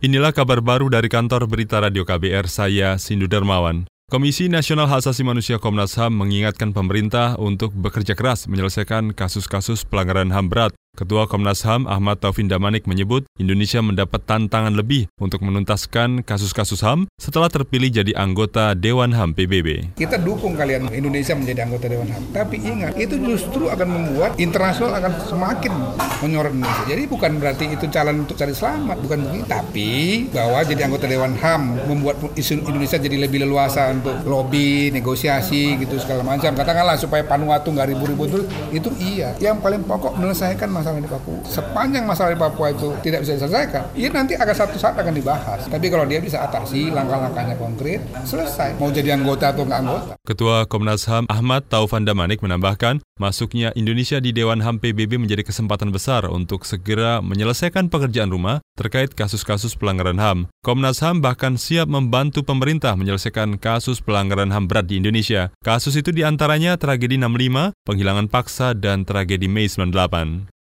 Inilah kabar baru dari kantor berita Radio KBR, saya Sindu Darmawan. Komisi Nasional Hak Asasi Manusia Komnas HAM mengingatkan pemerintah untuk bekerja keras menyelesaikan kasus-kasus pelanggaran HAM berat Ketua Komnas HAM Ahmad Taufin Damanik menyebut Indonesia mendapat tantangan lebih untuk menuntaskan kasus-kasus HAM setelah terpilih jadi anggota Dewan HAM PBB. Kita dukung kalian Indonesia menjadi anggota Dewan HAM, tapi ingat itu justru akan membuat internasional akan semakin menyorot Indonesia. Jadi bukan berarti itu calon untuk cari selamat, bukan begitu. Tapi bahwa jadi anggota Dewan HAM membuat isu Indonesia jadi lebih leluasa untuk lobby, negosiasi gitu segala macam. Katakanlah supaya Panuatu nggak ribu-ribu itu, itu iya. Yang paling pokok menyelesaikan masalah di Papua. Sepanjang masalah di Papua itu tidak bisa diselesaikan, ya nanti akan satu saat akan dibahas. Tapi kalau dia bisa atasi langkah-langkahnya konkret, selesai. Mau jadi anggota atau nggak anggota. Ketua Komnas HAM Ahmad Taufan Damanik menambahkan, masuknya Indonesia di Dewan HAM PBB menjadi kesempatan besar untuk segera menyelesaikan pekerjaan rumah terkait kasus-kasus pelanggaran HAM. Komnas HAM bahkan siap membantu pemerintah menyelesaikan kasus pelanggaran HAM berat di Indonesia. Kasus itu di antaranya tragedi 65, penghilangan paksa, dan tragedi Mei 98.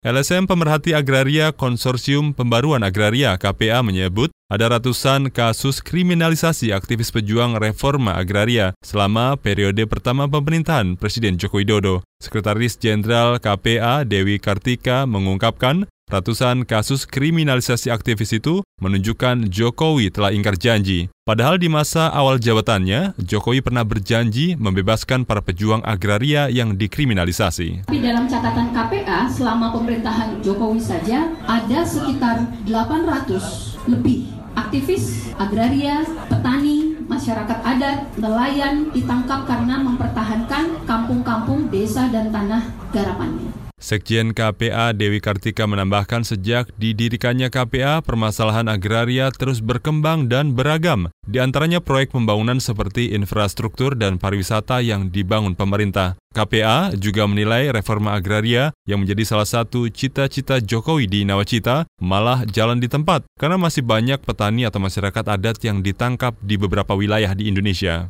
LSM Pemerhati Agraria Konsorsium Pembaruan Agraria KPA menyebut ada ratusan kasus kriminalisasi aktivis pejuang reforma agraria selama periode pertama pemerintahan Presiden Joko Widodo. Sekretaris Jenderal KPA Dewi Kartika mengungkapkan Ratusan kasus kriminalisasi aktivis itu menunjukkan Jokowi telah ingkar janji. Padahal di masa awal jabatannya, Jokowi pernah berjanji membebaskan para pejuang agraria yang dikriminalisasi. Tapi dalam catatan KPA, selama pemerintahan Jokowi saja, ada sekitar 800 lebih aktivis agraria, petani, masyarakat adat, nelayan ditangkap karena mempertahankan kampung-kampung, desa, dan tanah garapannya. Sekjen KPA Dewi Kartika menambahkan sejak didirikannya KPA, permasalahan agraria terus berkembang dan beragam. Di antaranya proyek pembangunan seperti infrastruktur dan pariwisata yang dibangun pemerintah. KPA juga menilai reforma agraria yang menjadi salah satu cita-cita Jokowi di Nawacita malah jalan di tempat karena masih banyak petani atau masyarakat adat yang ditangkap di beberapa wilayah di Indonesia.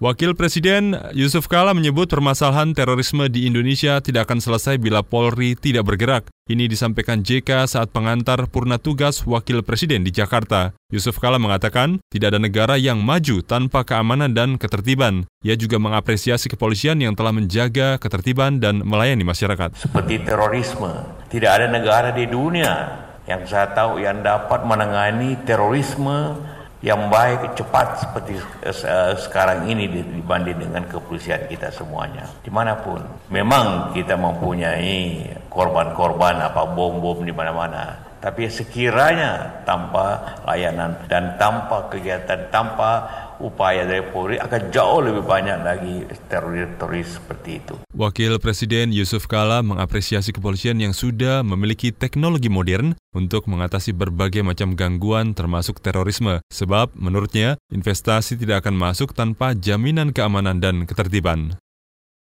Wakil Presiden Yusuf Kala menyebut permasalahan terorisme di Indonesia tidak akan selesai bila Polri tidak bergerak. Ini disampaikan JK saat pengantar purna tugas Wakil Presiden di Jakarta. Yusuf Kala mengatakan tidak ada negara yang maju tanpa keamanan dan ketertiban. Ia juga mengapresiasi kepolisian yang telah menjaga ketertiban dan melayani masyarakat. Seperti terorisme, tidak ada negara di dunia yang saya tahu yang dapat menangani terorisme yang baik cepat seperti uh, sekarang ini dibanding dengan kepolisian kita semuanya. Di mana pun. Memang kita mempunyai korban-korban apa bom-bom di mana-mana. Tapi sekiranya tanpa layanan dan tanpa kegiatan tanpa upaya dari Polri akan jauh lebih banyak lagi teroris-teroris seperti itu. Wakil Presiden Yusuf Kala mengapresiasi kepolisian yang sudah memiliki teknologi modern untuk mengatasi berbagai macam gangguan termasuk terorisme. Sebab menurutnya investasi tidak akan masuk tanpa jaminan keamanan dan ketertiban.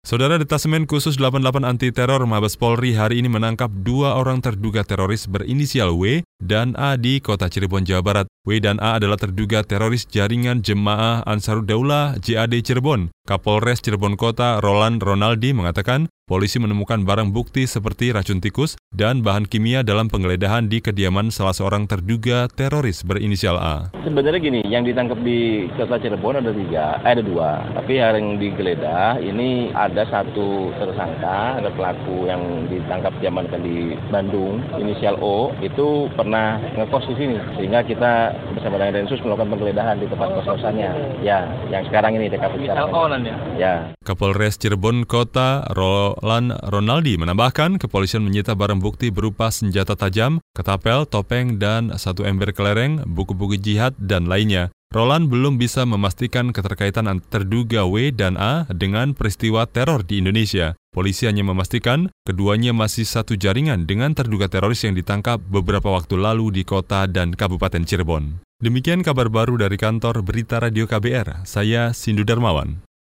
Saudara Detasemen Khusus 88 Anti Teror Mabes Polri hari ini menangkap dua orang terduga teroris berinisial W dan A di kota Cirebon, Jawa Barat. W dan A adalah terduga teroris jaringan Jemaah Ansaruddaullah JAD Cirebon. Kapolres Cirebon Kota Roland Ronaldi mengatakan polisi menemukan barang bukti seperti racun tikus dan bahan kimia dalam penggeledahan di kediaman salah seorang terduga teroris berinisial A. Sebenarnya gini, yang ditangkap di kota Cirebon ada tiga, eh, ada dua. Tapi yang digeledah ini ada satu tersangka, ada pelaku yang ditangkap diamankan di Bandung, inisial O, itu pernah ngekos di sini. Sehingga kita bersama dengan Densus melakukan penggeledahan di tempat kos-kosannya. Ya, yang sekarang ini TKP sekarang ya? Ya. Kapolres Cirebon Kota Roland Ronaldi menambahkan kepolisian menyita barang bukti berupa senjata tajam, ketapel, topeng, dan satu ember kelereng, buku-buku jihad, dan lainnya. Roland belum bisa memastikan keterkaitan terduga W dan A dengan peristiwa teror di Indonesia. Polisi hanya memastikan keduanya masih satu jaringan dengan terduga teroris yang ditangkap beberapa waktu lalu di kota dan Kabupaten Cirebon. Demikian kabar baru dari kantor Berita Radio KBR. Saya Sindu Darmawan.